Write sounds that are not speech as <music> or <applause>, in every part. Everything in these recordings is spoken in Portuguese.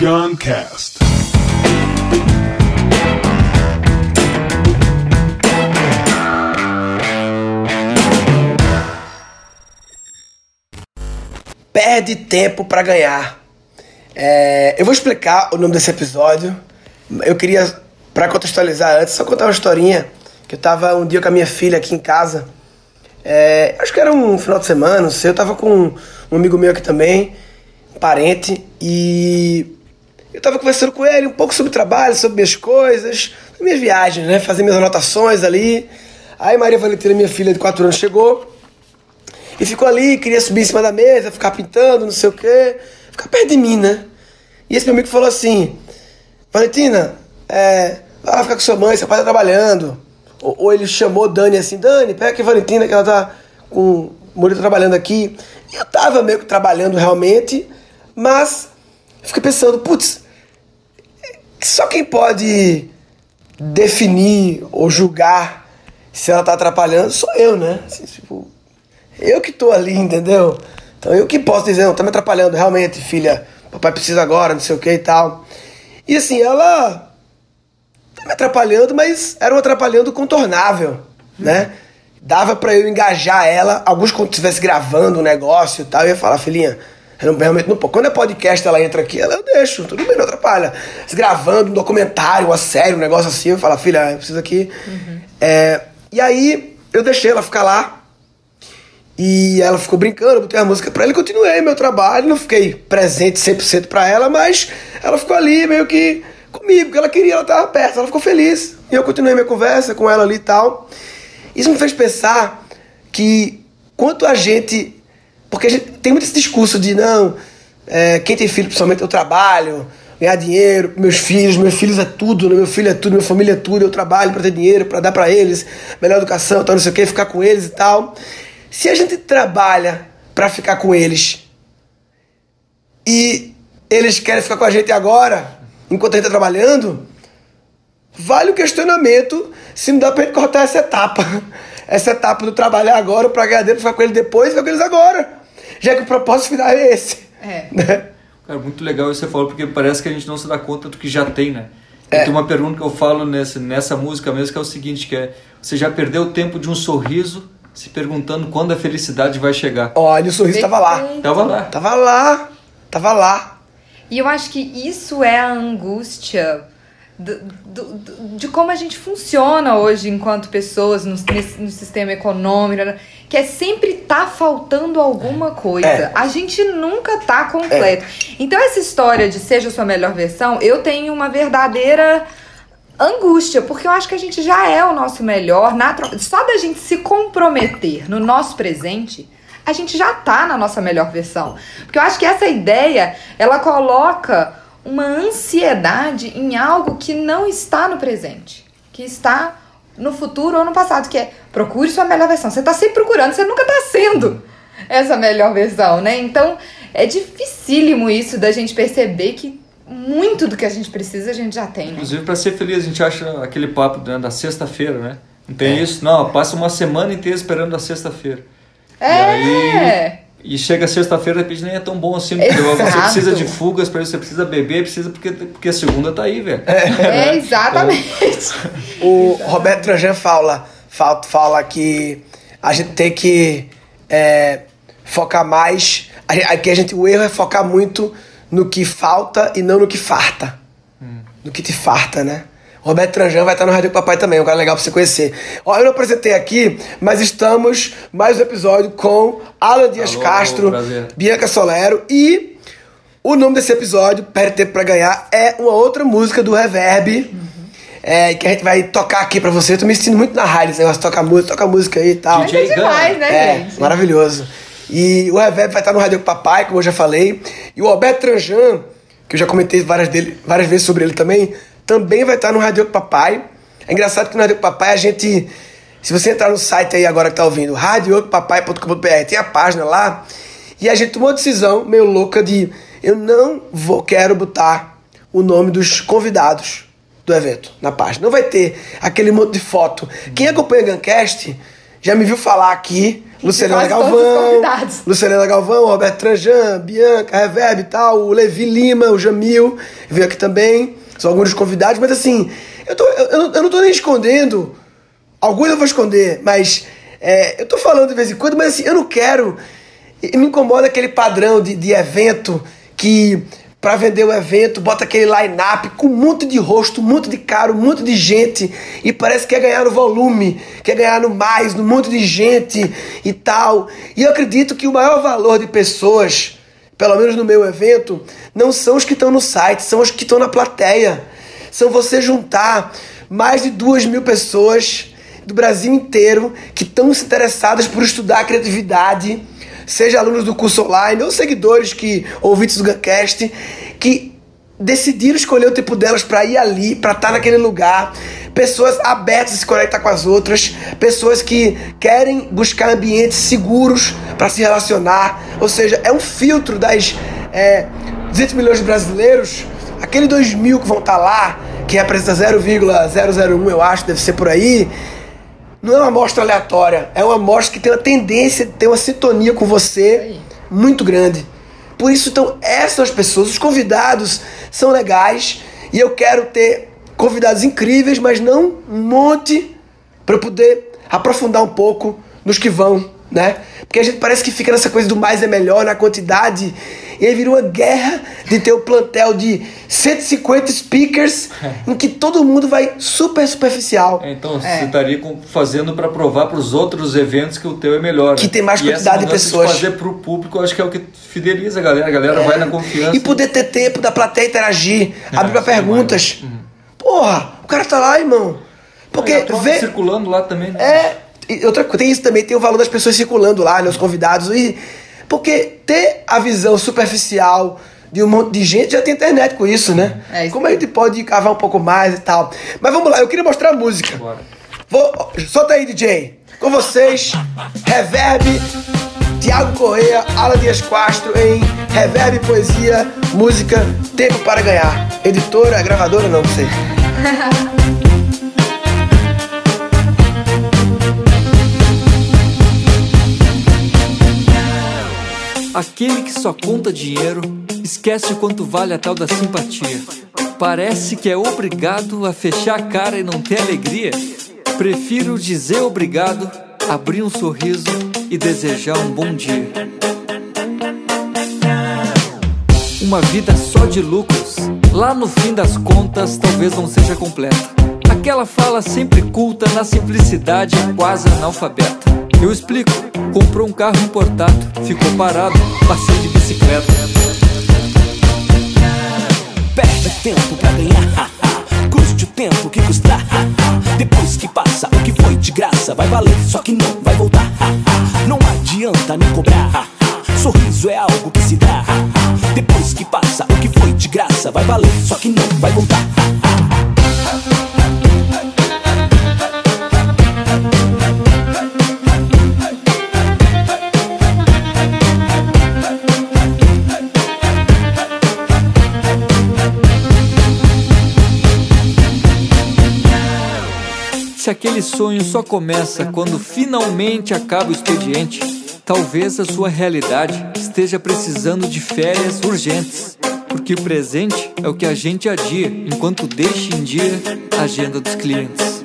Guncast. Perde tempo pra ganhar. É, eu vou explicar o nome desse episódio. Eu queria, pra contextualizar antes, só contar uma historinha. Que eu tava um dia com a minha filha aqui em casa. É, acho que era um final de semana, não sei. Eu tava com um amigo meu aqui também, um parente, e eu tava conversando com ele um pouco sobre trabalho, sobre minhas coisas, minhas viagens, né? Fazer minhas anotações ali. Aí Maria Valentina, minha filha de 4 anos, chegou e ficou ali, queria subir em cima da mesa, ficar pintando, não sei o quê, ficar perto de mim, né? E esse meu amigo falou assim: Valentina, é, vai lá ficar com sua mãe, seu pai tá trabalhando. Ou, ou ele chamou Dani assim: Dani, pega aqui a Valentina, que ela tá com o Murilo trabalhando aqui. E eu tava meio que trabalhando realmente, mas fiquei pensando: putz, só quem pode definir ou julgar se ela tá atrapalhando sou eu, né? Assim, tipo, eu que tô ali, entendeu? Então eu que posso dizer, não, tá me atrapalhando, realmente, filha, papai precisa agora, não sei o que e tal. E assim, ela tá me atrapalhando, mas era um atrapalhando contornável, né? Dava para eu engajar ela, alguns quando estivesse gravando um negócio e tal, eu ia falar, filhinha, eu realmente não Quando é podcast, ela entra aqui, ela eu deixo, tudo bem, não atrapalha. Se gravando um documentário, uma série, um negócio assim, eu falo, filha, eu preciso aqui. É, e aí eu deixei ela ficar lá. E ela ficou brincando, eu botei a música pra ela e continuei meu trabalho. Não fiquei presente 100% pra ela, mas ela ficou ali meio que comigo, porque ela queria, ela tava perto, ela ficou feliz. E eu continuei minha conversa com ela ali e tal. Isso me fez pensar que quanto a gente. Porque a gente tem muito esse discurso de não, é, quem tem filho, principalmente eu trabalho, ganhar dinheiro, meus filhos, meus filhos é tudo, né? meu filho é tudo, minha família é tudo, eu trabalho para ter dinheiro, para dar para eles, melhor educação, tal, não sei o que, ficar com eles e tal. Se a gente trabalha para ficar com eles e eles querem ficar com a gente agora, enquanto a gente está trabalhando, vale o questionamento se não dá para gente cortar essa etapa. <laughs> Essa etapa do trabalhar agora, para ganhar dinheiro, ficar com eles depois, ficar com eles agora. Já que o propósito final é esse. É. Né? Cara, muito legal isso que você falou, porque parece que a gente não se dá conta do que já tem, né? E É. Tem uma pergunta que eu falo nessa, nessa música mesmo, que é o seguinte, que é, você já perdeu o tempo de um sorriso se perguntando quando a felicidade vai chegar? Olha, o sorriso tava lá. Tava lá. Tava lá. Tava lá. E eu acho que isso é a angústia do- do- do- de como a gente funciona hoje enquanto pessoas no, nesse- no sistema econômico, né? que é sempre tá faltando alguma coisa. É. A gente nunca tá completo. Então essa história de seja a sua melhor versão, eu tenho uma verdadeira angústia, porque eu acho que a gente já é o nosso melhor, natu- só da gente se comprometer no nosso presente, a gente já tá na nossa melhor versão. Porque eu acho que essa ideia, ela coloca uma ansiedade em algo que não está no presente, que está no futuro ou no passado, que é procure sua melhor versão. Você tá sempre procurando, você nunca tá sendo essa melhor versão, né? Então, é dificílimo isso da gente perceber que muito do que a gente precisa a gente já tem, né? Inclusive, para ser feliz, a gente acha aquele papo né, da sexta-feira, né? Não tem isso? Não, passa uma semana inteira esperando a sexta-feira. É! E aí, e chega sexta-feira, de repente nem é tão bom assim, porque você precisa de fugas para isso, você precisa beber, precisa porque, porque a segunda tá aí, velho. É, exatamente. O Roberto Trajan fala, fala, fala que a gente tem que é, focar mais. Aqui a gente, o erro é focar muito no que falta e não no que farta. No que te farta, né? O Roberto Tranjan vai estar no Rádio Papai também, um cara legal pra você conhecer. Ó, eu não apresentei aqui, mas estamos mais um episódio com Alan Dias Alô, Castro, prazer. Bianca Solero e o nome desse episódio, Perde Tempo Pra Ganhar, é uma outra música do Reverb. é, que a gente vai tocar aqui pra você. Eu tô me sentindo muito na rádio esse negócio de tocar música, toca música aí e tal. DJ é demais, né, É, gente? maravilhoso. E o Reverb vai estar no Rádio Papai, como eu já falei. E o Alberto Tranjan, que eu já comentei várias, dele, várias vezes sobre ele também, também vai estar no Rádio Papai. É engraçado que no Rádio Papai a gente. Se você entrar no site aí agora que tá ouvindo, radiopapai.com.br, tem a página lá. E a gente tomou uma decisão meio louca de eu não vou, quero botar o nome dos convidados do evento na página. Não vai ter aquele monte de foto. Quem acompanha o Guncast já me viu falar aqui Luciana Galvão, Luciana Galvão, Roberto Tranjan, Bianca, Reverb e tal, o Levi Lima, o Jamil, veio aqui também, são alguns dos convidados, mas assim, eu, tô, eu, eu não tô nem escondendo, alguns eu vou esconder, mas é, eu tô falando de vez em quando, mas assim, eu não quero, me incomoda aquele padrão de, de evento que para vender o evento, bota aquele line-up com monte de rosto, monte de um monte de gente e parece que quer ganhar no volume, quer ganhar no mais, no monte de gente e tal. E eu acredito que o maior valor de pessoas, pelo menos no meu evento, não são os que estão no site, são os que estão na plateia. São você juntar mais de duas mil pessoas do Brasil inteiro que estão se interessadas por estudar criatividade seja alunos do curso online ou seguidores que ouvintes do Guncast, que decidiram escolher o tempo delas para ir ali, para estar tá naquele lugar, pessoas abertas a se conectar com as outras, pessoas que querem buscar ambientes seguros para se relacionar, ou seja, é um filtro das é, 200 milhões de brasileiros, aquele 2 mil que vão estar tá lá, que representa 0,001, eu acho, deve ser por aí, não é uma amostra aleatória, é uma amostra que tem uma tendência, tem uma sintonia com você muito grande. Por isso, então, essas pessoas, os convidados são legais. E eu quero ter convidados incríveis, mas não um monte para poder aprofundar um pouco nos que vão, né? Porque a gente parece que fica nessa coisa do mais é melhor, na quantidade, e aí virou uma guerra de ter o plantel de 150 speakers <laughs> em que todo mundo vai super superficial. É, então é. você estaria fazendo para provar para os outros eventos que o teu é melhor. Que né? tem mais quantidade de pessoas. De fazer para o público, eu acho que é o que fideliza a galera. A galera é. vai na confiança. E poder ter tempo da plateia interagir, é, abrir para perguntas. Porra, o cara tá lá, irmão. Porque vê... circulando lá também. Né? É. E outra coisa, tem isso também, tem o valor das pessoas circulando lá, né, os convidados. E porque ter a visão superficial de um monte de gente já tem internet com isso, né? É isso Como a gente pode cavar um pouco mais e tal. Mas vamos lá, eu queria mostrar a música. Bora. Vou, solta aí, DJ. Com vocês, Reverb, Tiago Correia, Ala Dias Castro em Reverb Poesia, música Tempo para Ganhar. Editora, gravadora, não sei. Aquele que só conta dinheiro esquece o quanto vale a tal da simpatia. Parece que é obrigado a fechar a cara e não ter alegria. Prefiro dizer obrigado, abrir um sorriso e desejar um bom dia. Uma vida só de lucros, lá no fim das contas, talvez não seja completa. Aquela fala sempre culta na simplicidade, quase analfabeta. Eu explico, comprou um carro importado, ficou parado, passei de bicicleta. Perde tempo pra ganhar, tempo que custar. Depois que passa, o que foi de graça vai valer, só que não vai voltar. Não adianta nem cobrar. Sorriso é algo que se dá. Depois que passa, o que foi de graça vai valer, só que não vai voltar. Se aquele sonho só começa quando finalmente acaba o expediente, talvez a sua realidade esteja precisando de férias urgentes. Porque o presente é o que a gente adia enquanto deixa em dia a agenda dos clientes.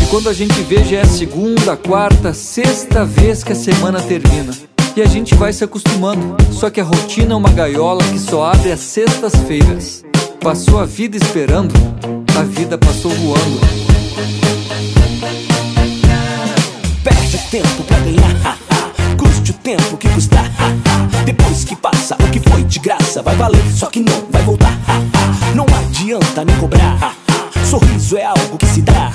E quando a gente vê já é a segunda, quarta, sexta vez que a semana termina. E a gente vai se acostumando, só que a rotina é uma gaiola que só abre às sextas-feiras. Passou a vida esperando a vida passou voando. Perde tempo pra ganhar, custe o tempo que custar. Depois que passa, o que foi de graça vai valer, só que não vai voltar. Não adianta nem cobrar. Sorriso é algo que se dá.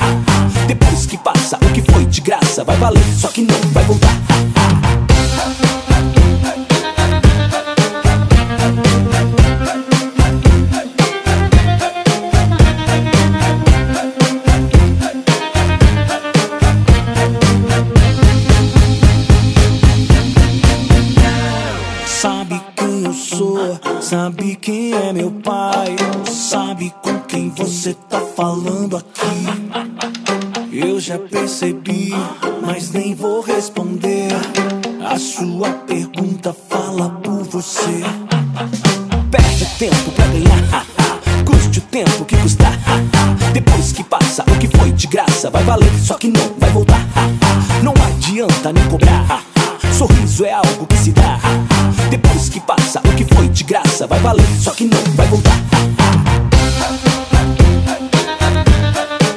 Depois que passa, o que foi de graça vai valer, só que não vai voltar. Sabe quem é meu pai? Sabe com quem você tá falando aqui? Eu já percebi, mas nem vou responder. A sua pergunta fala por você. Perde tempo pra ganhar, custe o tempo que custar. Depois que passa, o que foi de graça vai valer, só que não vai voltar. Não adianta nem cobrar. Sorriso é algo que se dá. Depois que passa, o que foi de graça vai valer, só que não vai voltar.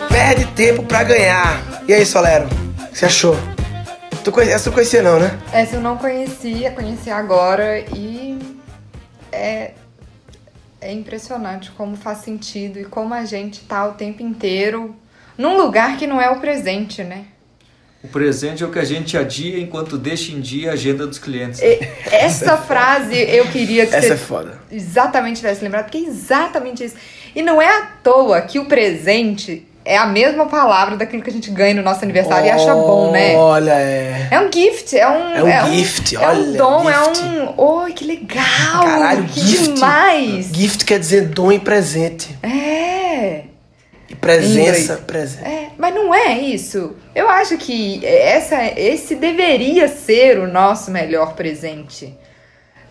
Perde tempo pra ganhar. E aí, Solero? O que você achou? Tu conhe... Essa tu conhecia não, né? Essa eu não conhecia, conheci agora e é, é impressionante como faz sentido e como a gente tá o tempo inteiro num lugar que não é o presente, né? O presente é o que a gente adia enquanto deixa em dia a agenda dos clientes. E essa frase eu queria que Essa você é foda. exatamente tivesse lembrado, porque é exatamente isso. E não é à toa que o presente é a mesma palavra daquilo que a gente ganha no nosso aniversário e acha bom, né? Olha, é. É um gift, é um. É um gift, é um olha, dom, gift. é um. Oi, que legal! Caralho, que gift. demais! Gift quer dizer dom e presente. É. Presença, presente. É, mas não é isso. Eu acho que essa, esse deveria ser o nosso melhor presente,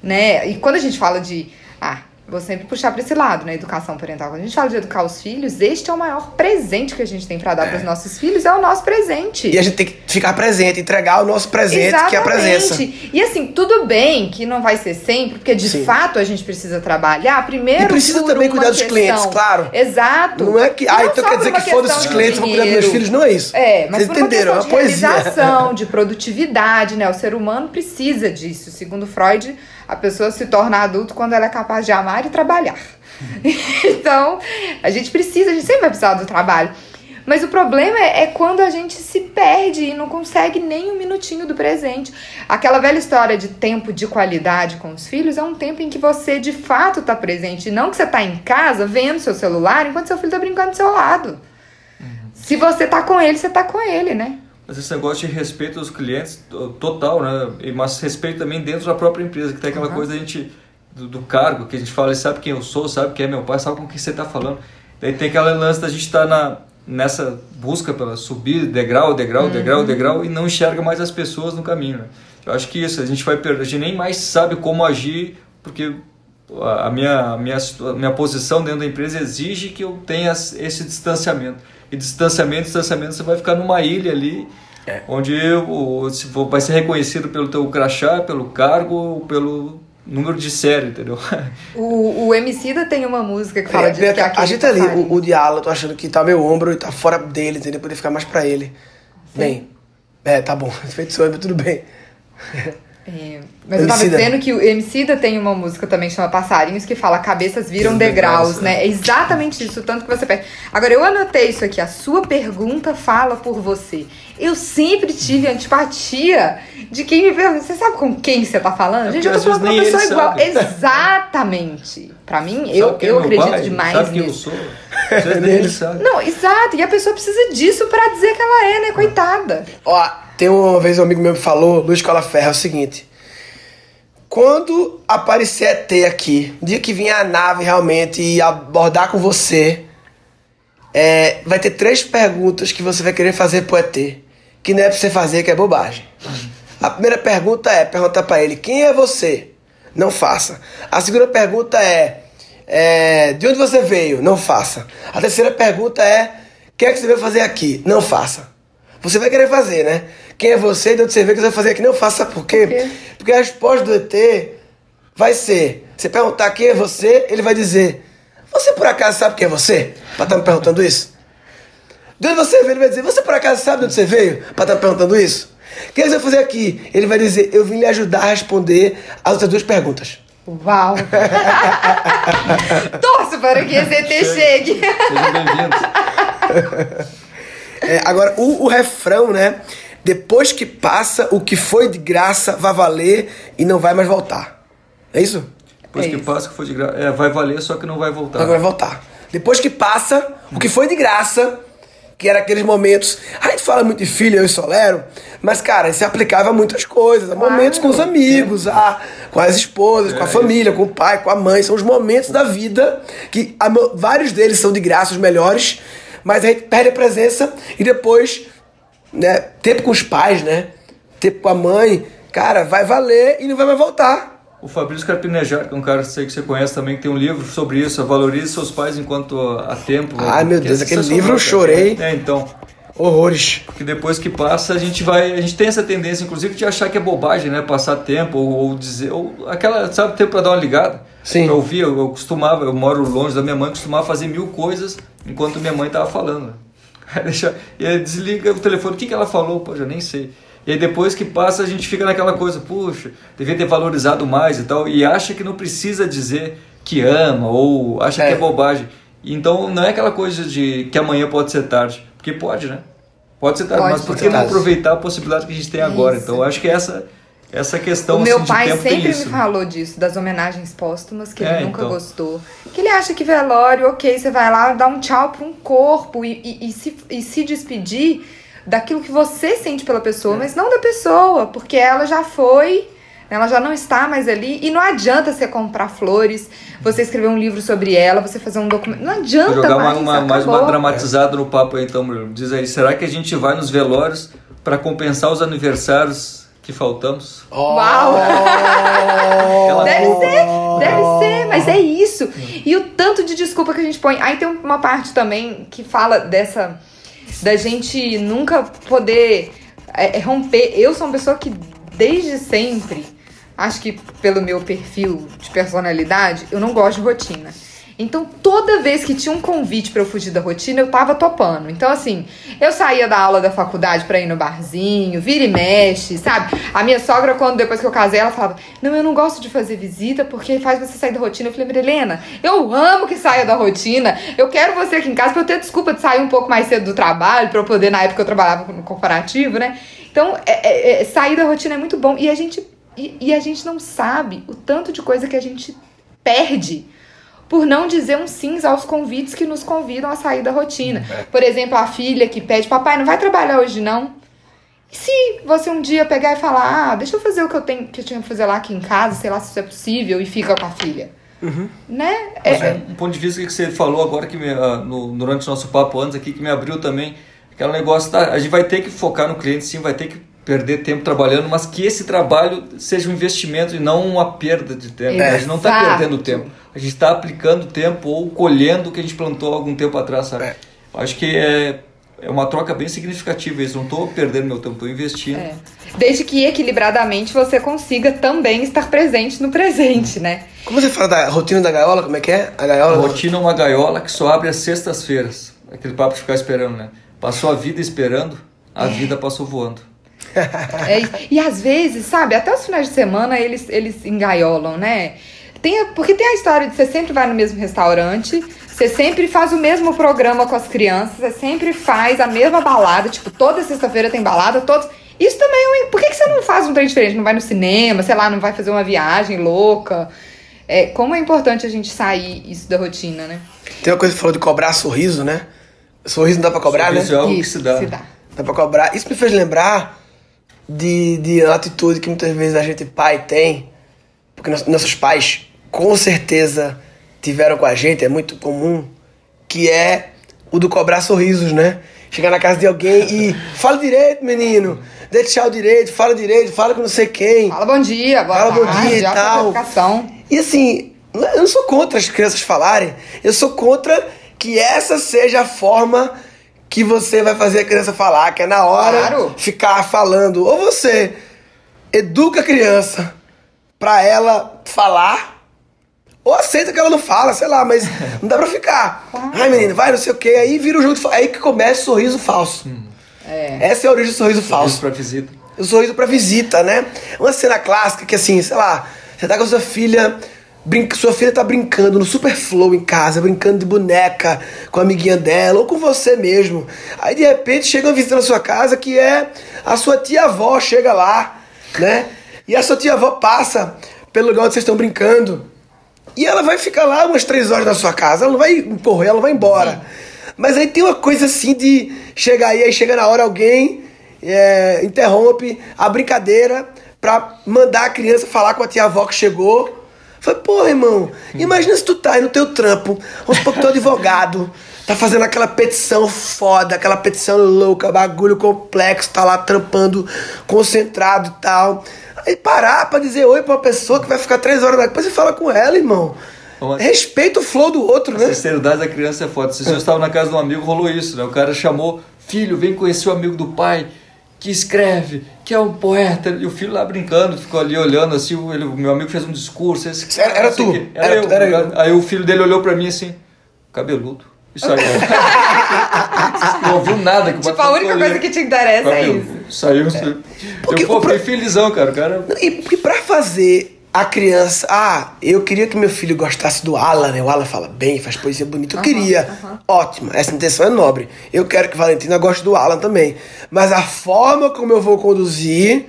né? E quando a gente fala de, ah, vou sempre puxar para esse lado, né? Educação parental. Quando a gente fala de educar os filhos, este é o maior presente que a gente tem para dar para os nossos filhos, é o nosso presente. E a gente tem que ficar presente, entregar o nosso presente, que é a presença. E assim, tudo bem que não vai ser sempre, porque de Sim. fato a gente precisa trabalhar primeiro. E precisa também uma cuidar dos questão- clientes, claro. Exato. Não é que. Ah, então quer dizer uma que foda-se os clientes, vou cuidar dos meus filhos. Não é isso. É, mas Vocês por uma entenderam? É questão uma de poesia. realização, de produtividade, né? O ser humano precisa disso. Segundo Freud, a pessoa se torna adulto quando ela é capaz de amar e trabalhar. <laughs> então, a gente precisa, a gente sempre vai precisar do trabalho. Mas o problema é, é quando a gente se perde e não consegue nem um minutinho do presente. Aquela velha história de tempo de qualidade com os filhos é um tempo em que você de fato está presente. E não que você está em casa vendo seu celular enquanto seu filho está brincando do seu lado. Se você tá com ele, você tá com ele, né? Mas esse negócio de respeito aos clientes, to- total, né? Mas respeito também dentro da própria empresa, que tem aquela coisa da gente, do, do cargo, que a gente fala, sabe quem eu sou, sabe quem é meu pai, sabe com quem você está falando. Daí tem aquela lance da gente estar na, nessa busca pela subir degrau, degrau, degrau, degrau, e não enxerga mais as pessoas no caminho, né? Eu acho que isso, a gente vai perder, a gente nem mais sabe como agir, porque a a minha, a minha, a minha posição dentro da empresa exige que eu tenha esse distanciamento. E distanciamento, distanciamento, você vai ficar numa ilha ali, onde o, se for- vai ser reconhecido pelo teu crachá, pelo cargo, pelo número de série, entendeu? O, o Emicida tem uma música que fala É, disso. que é Beca, aquele ajeita ali o, o diálogo, eu tô achando que tá meu ombro e tá fora dele, entendeu? Poder ficar mais pra ele. Bem, é, tá bom. <laughs> Feito seu ombro, tudo bem. <laughs> É, mas eu tava dizendo que o Emicida tem uma música também que chama Passarinhos que fala cabeças viram degraus, degraus, né? É exatamente isso, tanto que você perde. Agora, eu anotei isso aqui, a sua pergunta fala por você. Eu sempre tive antipatia de quem me pergunta, você sabe com quem você tá falando? É Gente, eu tô falando com uma pessoa igual. ele Exatamente. Pra mim, eu, Sabe é eu acredito pai? demais Sabe quem eu nisso. sou? <laughs> Vocês nem ele sabem. Não, exato. E a pessoa precisa disso pra dizer que ela é, né? Coitada. Ó, tem uma vez um amigo meu me falou, Luiz Colaferra, é o seguinte. Quando aparecer ET aqui, dia que vier a nave realmente e abordar com você, é, vai ter três perguntas que você vai querer fazer pro ET. Que não é pra você fazer, que é bobagem. A primeira pergunta é perguntar pra ele, quem é você? Não faça. A segunda pergunta é, é, de onde você veio? Não faça. A terceira pergunta é, o que é que você veio fazer aqui? Não faça. Você vai querer fazer, né? Quem é você? De onde você veio? O que você vai fazer aqui? Não faça. Sabe por quê? Por quê? Porque a resposta do ET vai ser, você perguntar quem é você, ele vai dizer, você por acaso sabe quem é você? Pra estar me perguntando isso? De onde você veio? Ele vai dizer, você por acaso sabe de onde você veio? Pra estar me perguntando isso? O que você vai fazer aqui? Ele vai dizer, eu vim lhe ajudar a responder as outras duas perguntas. Uau! <laughs> Torço para que esse ET chegue. Sejam bem-vindos. É, agora, o, o refrão, né? Depois que passa, o que foi de graça vai valer e não vai mais voltar. É isso? Depois É que isso. passa, que for de graça. É, vai valer, só que não vai voltar. Não vai voltar. Depois que passa, o que foi de graça, que era aqueles momentos. A gente fala muito de filho, eu e Solero, mas, cara, isso se aplicava a muitas coisas. A Claro. momentos com os amigos, a, com as esposas, com a É, família, com o pai, com a mãe. São os momentos da vida que a vários deles são de graça, os melhores. Mas a gente perde a presença e depois, né, tempo com os pais, né? Tempo com a mãe, cara, vai valer e não vai mais voltar. O Fabrício Carpinejar, que é um cara que sei que você conhece também, que tem um livro sobre isso, Valorize Seus Pais Enquanto Há Tempo. Ai, meu Deus, aquele livro eu chorei. É, então. Horrores. que depois que passa a gente vai a gente tem essa tendência inclusive de achar que é bobagem né passar tempo ou, ou dizer ou aquela sabe tempo para dar uma ligada Sim. pra ouvir eu, eu costumava eu moro longe da minha mãe costumava fazer mil coisas enquanto minha mãe tava falando <laughs> Deixa e aí desliga o telefone. O que que ela falou? Pô já nem sei. E aí depois que passa a gente fica naquela coisa puxa devia ter valorizado mais e tal. E acha que não precisa dizer que ama ou acha É. que é bobagem. Então não é aquela coisa de que amanhã pode ser tarde porque pode né? Pode ser tarde, Pode mas por que não aproveitar a possibilidade que a gente tem agora? Isso. Então, eu acho que essa, essa questão O meu assim, pai sempre me falou disso, das homenagens póstumas, que É, ele nunca então. gostou. Que ele acha que velório, ok, você vai lá dar um tchau pra um corpo e, e- e se, e se despedir daquilo que você sente pela pessoa, É. mas não da pessoa, porque ela já foi, ela já não está mais ali. E não adianta você comprar flores, você escrever um livro sobre ela, você fazer um documento. Não adianta Vou jogar mais, uma- mais uma acabou. dramatizada no papo aí, então, Murilo. Diz aí, será que a gente vai nos velórios para compensar os aniversários que faltamos? Uau! Aquela- Deve ser, deve ser, mas é isso. E o tanto de desculpa que a gente põe. Aí tem uma parte também que fala dessa. da gente nunca poder é, é, romper. Eu sou uma pessoa que desde sempre, acho que pelo meu perfil de personalidade, eu não gosto de rotina. Então, toda vez que tinha um convite pra eu fugir da rotina, eu tava topando. Então, assim, eu saía da aula da faculdade pra ir no barzinho, vira e mexe, sabe? A minha sogra, quando depois que eu casei, ela falava: Não, eu não gosto de fazer visita porque faz você sair da rotina. Eu falei, Marilena, eu amo que saia da rotina. Eu quero você aqui em casa pra eu ter desculpa de sair um pouco mais cedo do trabalho, pra eu poder, na época eu trabalhava no corporativo, né? Então, é- é- é, sair da rotina é muito bom. E a gente. E, e a gente não sabe o tanto de coisa que a gente perde por não dizer um sim aos convites que nos convidam a sair da rotina. Por exemplo, a filha que pede, papai, não vai trabalhar hoje não? E se você um dia pegar e falar, ah, deixa eu fazer o que eu tenho que eu tinha que fazer lá aqui em casa, sei lá se isso é possível, e fica com a filha. Né? É- Mas um, um ponto de vista que você falou agora, que me, ah, no- durante o nosso papo antes aqui, que me abriu também, aquele negócio, tá, a gente vai ter que focar no cliente, sim, vai ter que perder tempo trabalhando, mas que esse trabalho seja um investimento e não uma perda de tempo. A gente não está perdendo tempo, a gente está aplicando tempo ou colhendo o que a gente plantou algum tempo atrás, sabe? É. Acho que é, é uma troca bem significativa isso, não estou perdendo meu tempo, estou investindo. é. Desde que equilibradamente você consiga também estar presente no presente, né? Como você fala da rotina da gaiola? Como é que é? A A gaiola. rotina é uma gaiola que só abre às sextas-feiras. Aquele papo de ficar esperando, né? Passou a vida esperando, a vida passou voando. É e às vezes, sabe, até os finais de semana eles, eles engaiolam, né? Tem, a- porque tem a história de você sempre vai no mesmo restaurante, você sempre faz o mesmo programa com as crianças, você sempre faz a mesma balada, tipo, toda sexta-feira tem balada, todos. Isso também é um. Por que, que você não faz um trem diferente? Não vai no cinema, sei lá, não vai fazer uma viagem louca? É, como é importante a gente sair isso da rotina, né? Tem uma coisa que falou de cobrar sorriso, né? Sorriso não dá pra cobrar, Sorriso né? é algo que Isso, se dá. Se dá. Dá pra cobrar. Isso me fez lembrar de, de atitude que muitas vezes a gente pai tem, porque nos- nossos pais com certeza tiveram com a gente, é muito comum, que é o do cobrar sorrisos, né? Chegar na casa de alguém e <laughs> fala direito, menino, dê tchau direito, fala direito, fala com não sei quem. Fala bom dia, boa Fala bom dia e tal. E assim, eu não sou contra as crianças falarem, eu sou contra que essa seja a forma que você vai fazer a criança falar, que é na hora Claro. ficar falando. Ou você educa a criança pra ela falar, ou aceita que ela não fala, sei lá, mas <laughs> não dá pra ficar. Ai, menino, vai, não sei o que, aí vira o jogo, de fa- aí que começa o sorriso falso. É. Essa é a origem do sorriso Isso falso. para visita. O sorriso pra visita, né? Uma cena clássica que assim, sei lá, você tá com a sua filha, brinca, sua filha tá brincando no super flow em casa, brincando de boneca com a amiguinha dela ou com você mesmo. Aí de repente chega uma visita na sua casa que é a sua tia-avó chega lá, né? E a sua tia-avó passa pelo lugar onde vocês estão brincando. E ela vai ficar lá umas três horas na sua casa, ela não vai correr, ela vai embora. Mas aí tem uma coisa assim de chegar aí, aí chega na hora alguém é, interrompe a brincadeira pra mandar a criança falar com a tia-avó que chegou. Falei, pô, irmão, imagina se tu tá aí no teu trampo, vamos supor que tu é advogado, tá fazendo aquela petição foda, aquela petição louca, bagulho complexo, tá lá trampando, concentrado e tal. Aí parar pra dizer oi pra uma pessoa que vai ficar três horas depois você fala com ela, irmão. Uma- Respeita o flow do outro, A né? sinceridade da criança é foda. Se eu estava na casa de um amigo, rolou isso, né? O cara chamou, filho, vem conhecer o amigo do pai, que escreve, que é um poeta. E o filho lá brincando, ficou ali olhando assim, o, ele- o meu amigo fez um discurso. Esse, Era- era tu, o quê. Era, era eu. tu, era eu. Aí o filho dele olhou pra mim assim, cabeludo. E saiu. <laughs> não ouviu nada. Que o Tipo, a única coisa ali. que te interessa é isso. Saiu. saiu. Porque eu pô, fiquei felizão, cara. Cara E, e pra fazer a criança. Ah, eu queria que meu filho gostasse do Alan, né? O Alan fala bem, faz poesia bonita. Eu queria. Ótimo, essa intenção é nobre. Eu quero que Valentina goste do Alan também. Mas a forma como eu vou conduzir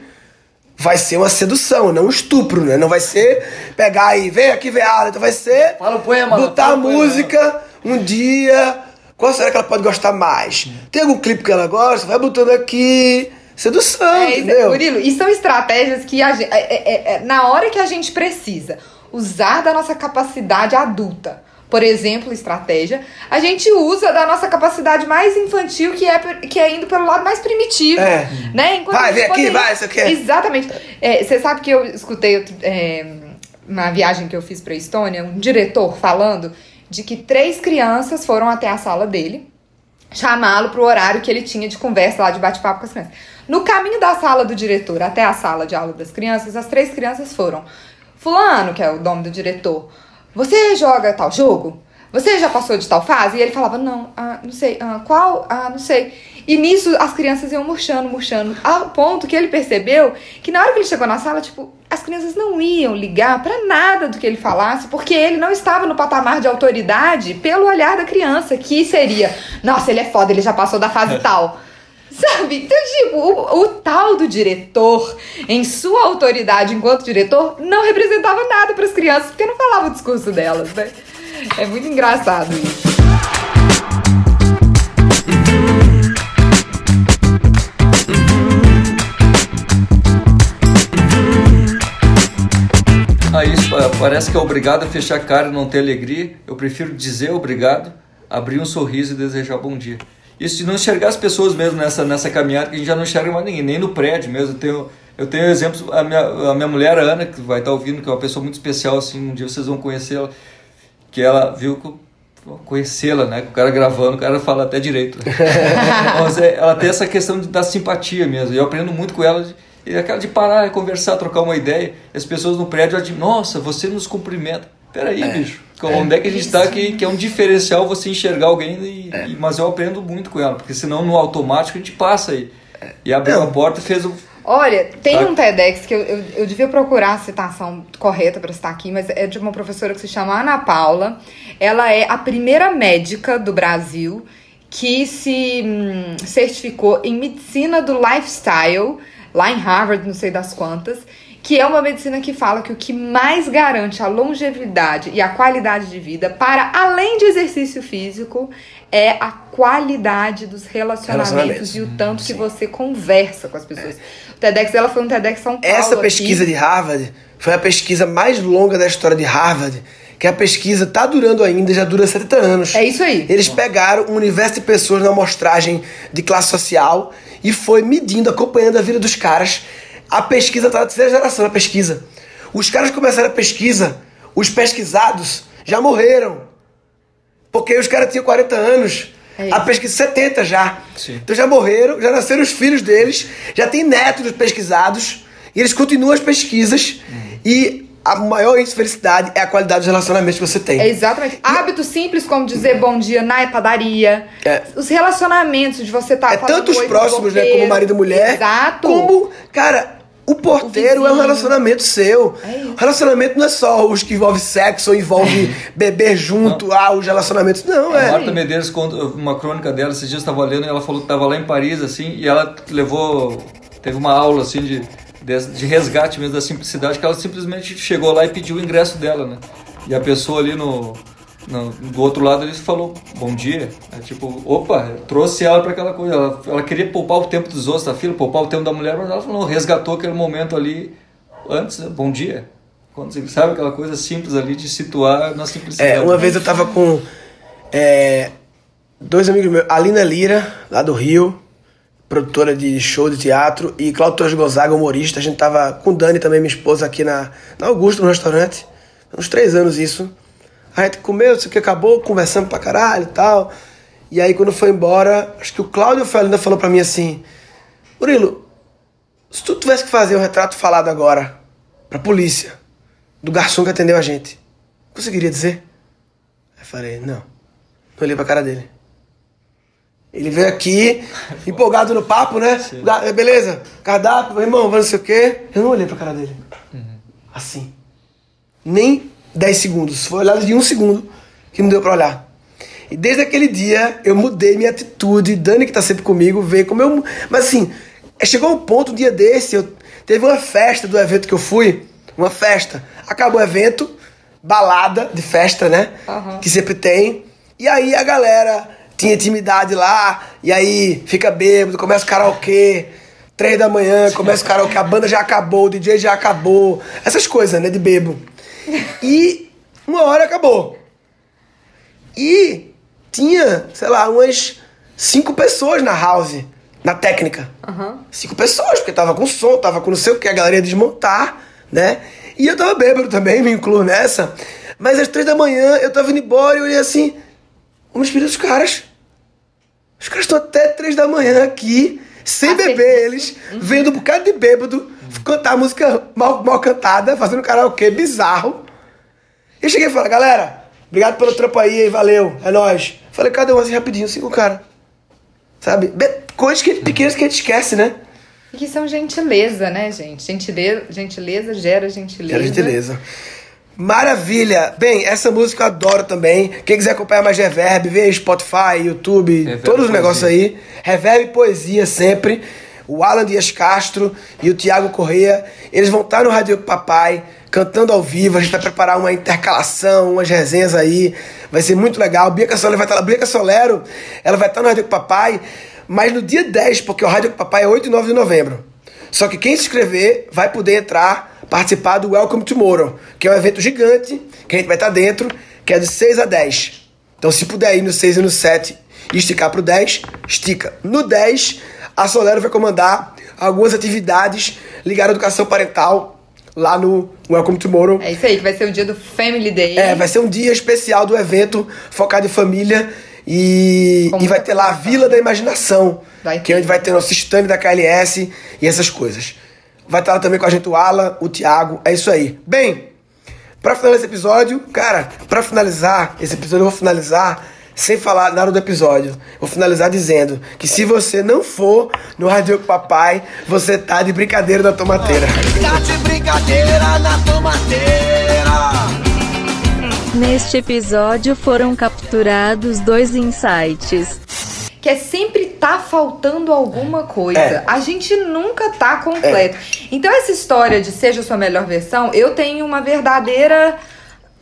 vai ser uma sedução, não um estupro, né? Não vai ser pegar e vem aqui ver Alan. Então vai ser. Fala o poema, Botar fala a música um dia. Qual será que ela pode gostar mais? Tem algum clipe que ela gosta? Vai botando aqui. Sedução, É, isso, entendeu? Murilo, e são estratégias que a gen- é- é- é- na hora que a gente precisa usar da nossa capacidade adulta, por exemplo, estratégia, a gente usa da nossa capacidade mais infantil, que é, que é indo pelo lado mais primitivo. É. Né? Enquanto Vai, gente vem aqui, vai, você quer? Exatamente. É, Você sabe que eu escutei é, na viagem que eu fiz pra Estônia, um diretor falando de que três crianças foram até a sala dele chamá-lo pro horário que ele tinha de conversa lá, de bate-papo com as crianças. No caminho da sala do diretor até a sala de aula das crianças, as três crianças foram. Fulano, que é o nome do diretor, você joga tal jogo? Você já passou de tal fase? E ele falava, não, ah, não sei, ah, qual? Ah, não sei. E nisso as crianças iam murchando, murchando, ao ponto que ele percebeu que na hora que ele chegou na sala, tipo, as crianças não iam ligar pra nada do que ele falasse, porque ele não estava no patamar de autoridade pelo olhar da criança, que seria, nossa, ele é foda, ele já passou da fase tal. <laughs> Sabe? Então, tipo, o, o tal do diretor, em sua autoridade enquanto diretor, não representava nada para as crianças, porque não falava o discurso delas, né? É muito engraçado isso. Isso pa- parece que é obrigado a fechar a cara e não ter alegria. Eu prefiro dizer obrigado, abrir um sorriso e desejar bom dia. Isso de não enxergar as pessoas mesmo nessa, nessa caminhada, que a gente já não enxerga mais ninguém, nem no prédio mesmo. Eu tenho, eu tenho exemplos, a minha, a minha mulher, a Ana, que vai estar ouvindo, que é uma pessoa muito especial, assim, um dia vocês vão conhecê-la, que ela viu que conhecê-la, né? O cara gravando, o cara fala até direito. <laughs> Mas é, ela tem essa questão de, da simpatia mesmo. E eu aprendo muito com ela. De, e aquela de parar, conversar, trocar uma ideia. As pessoas no prédio ela dizem, nossa, você nos cumprimenta. Peraí, bicho. Onde é que a gente está que, que é um diferencial você enxergar alguém, e, e- mas eu aprendo muito com ela, porque senão no automático a gente passa aí. E abriu a porta e fez o. Olha, tem Tá. um TEDx que eu, eu, eu devia procurar a citação correta para estar aqui, mas é de uma professora que se chama Ana Paula. Ela é a primeira médica do Brasil que se hum, certificou em medicina do lifestyle, lá em Harvard, não sei das quantas, que é uma medicina que fala que o que mais garante a longevidade e a qualidade de vida, para além de exercício físico, é a qualidade dos relacionamentos, Relacionamentos. e o tanto que você conversa com as pessoas. O TEDx dela foi um TEDx São Paulo. Essa aqui. pesquisa de Harvard foi a pesquisa mais longa da história de Harvard, que a pesquisa tá durando ainda, já dura 70 anos. É isso aí. Eles pegaram um universo de pessoas na amostragem de classe social e foi medindo, acompanhando a vida dos caras. A pesquisa tá na terceira geração, a pesquisa. Os caras começaram a pesquisa, os pesquisados já morreram. Porque os caras tinham 40 anos. É a pesquisa 70 já. Sim. Então já morreram, já nasceram os filhos deles, já tem netos dos pesquisados, e eles continuam as pesquisas, e a maior índice de felicidade é a qualidade dos relacionamentos que você tem. É exatamente. Hábitos simples como dizer bom dia na padaria. É. Os relacionamentos de você estar É tanto os próximos, né, como marido e mulher, Exato. como, cara, o porteiro O é um relacionamento seu. É isso. Relacionamento não é só os que envolvem sexo ou envolve <laughs> beber junto, ah, os relacionamentos. Não, A é. Marta Medeiros conta uma crônica dela, esses dias eu estava lendo e ela falou que estava lá em Paris, assim, e ela levou, teve uma aula, assim, de, de, resgate mesmo da simplicidade, que ela simplesmente chegou lá e pediu o ingresso dela, né? E a pessoa ali no, no- do outro lado, ele falou, bom dia. É tipo, opa, trouxe ela para aquela coisa. Ela, ela queria poupar o tempo dos outros da fila, poupar o tempo da mulher, mas ela falou, resgatou aquele momento ali antes, né? bom dia. Quando você sabe aquela coisa simples ali de situar na simplicidade. É, uma vez eu tava com. é, dois amigos meus, Alina Lira, lá do Rio, produtora de show de teatro, e Claudio Torres Gonzaga, humorista. A gente tava com Dani também, minha esposa, aqui na, na Augusto, no restaurante. Uns três anos isso. A gente comeu, isso que acabou, conversando pra caralho e tal. E aí quando foi embora, acho que o Cláudio Felinda falou pra mim assim: Murilo, se tu tivesse que fazer um retrato falado agora pra polícia do garçom que atendeu a gente, conseguiria dizer? Aí falei: não. Não olhei pra cara dele. Ele veio aqui, <laughs> empolgado no papo, né? Da- Beleza, cardápio, irmão, vai não sei o quê. Eu não olhei pra cara dele. Assim. Nem 10 segundos. Foi olhado de um segundo que não deu pra olhar. E desde aquele dia eu mudei minha atitude. Dani, que tá sempre comigo, veio como eu. Mas assim, chegou um ponto, um dia desse, eu teve uma festa do evento que eu fui. Uma festa. Acabou o evento, balada de festa, né? Aham. Que sempre tem. E aí a galera tinha intimidade lá, e aí fica bêbado, começa o karaokê. Três da manhã, começa o karaokê, a banda já acabou, o DJ já acabou. Essas coisas, né, de bebo. E uma hora acabou. E tinha, sei lá, umas cinco pessoas na house, na técnica. Aham. Cinco pessoas, porque tava com som, tava com não sei o que, a galera ia desmontar, né? E eu tava bêbado também, me incluo nessa. Mas às três da manhã eu tava indo embora e eu olhei assim, vamos despedir os caras. Os caras estão até três da manhã aqui, sem beber eles, vendo um bocado de bêbado, cantar música mal, mal cantada, fazendo karaokê bizarro. E cheguei e falei, galera, obrigado pelo trampo aí, valeu, é nóis. Falei, cada um assim rapidinho, cinco cara. Sabe? Be- Coisas que, pequenas que a gente esquece, né? E que são gentileza, né, gente? Gentileza, gentileza gera gentileza. Era gentileza. Maravilha! Bem, essa música eu adoro também. Quem quiser acompanhar mais Reverb, vê Spotify, YouTube, Reverb todos os negócios aí. Reverb Poesia sempre. O Alan Dias Castro e o Tiago Correia, eles vão estar no Rádio Papai, cantando ao vivo. A gente vai preparar uma intercalação, umas resenhas aí. Vai ser muito legal. Bianca Solero vai estar lá. Bianca Solero, ela vai estar no Rádio Papai, mas no dia 10, porque o Rádio Papai é 8 e 9 de novembro. Só que quem se inscrever vai poder entrar, participar do Welcome Tomorrow, que é um evento gigante, que a gente vai estar dentro, que é de 6 a 10. Então, se puder ir no 6 e no 7 e esticar pro 10, estica. No 10, a Solero vai comandar algumas atividades ligadas à educação parental lá no Welcome Tomorrow. É isso aí, que vai ser o dia do Family Day. É, vai ser um dia especial do evento focado em família e, e vai muita ter lá a. Vila da Imaginação, Vai que é onde vai ter nosso stand da KLS e essas coisas. Vai estar lá também com a gente o Alan, o Thiago, é isso aí. Bem, pra finalizar esse episódio, cara, pra finalizar esse episódio, eu vou finalizar sem falar nada do episódio. Vou finalizar dizendo que se você não for no Rádio com Papai, você tá de brincadeira na tomateira. Tá de brincadeira na tomateira. Neste episódio foram capturados dois insights. Que é sempre tá faltando alguma coisa. É. A gente nunca tá completo. Então, essa história de seja a sua melhor versão, eu tenho uma verdadeira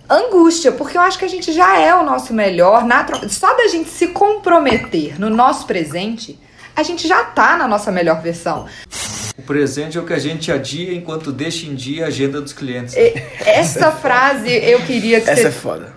angústia, porque eu acho que a gente já é o nosso melhor. natu- Só da gente se comprometer no nosso presente, a gente já tá na nossa melhor versão. O presente é o que a gente adia enquanto deixa em dia a agenda dos clientes. E- Essa frase eu queria que Essa é você foda.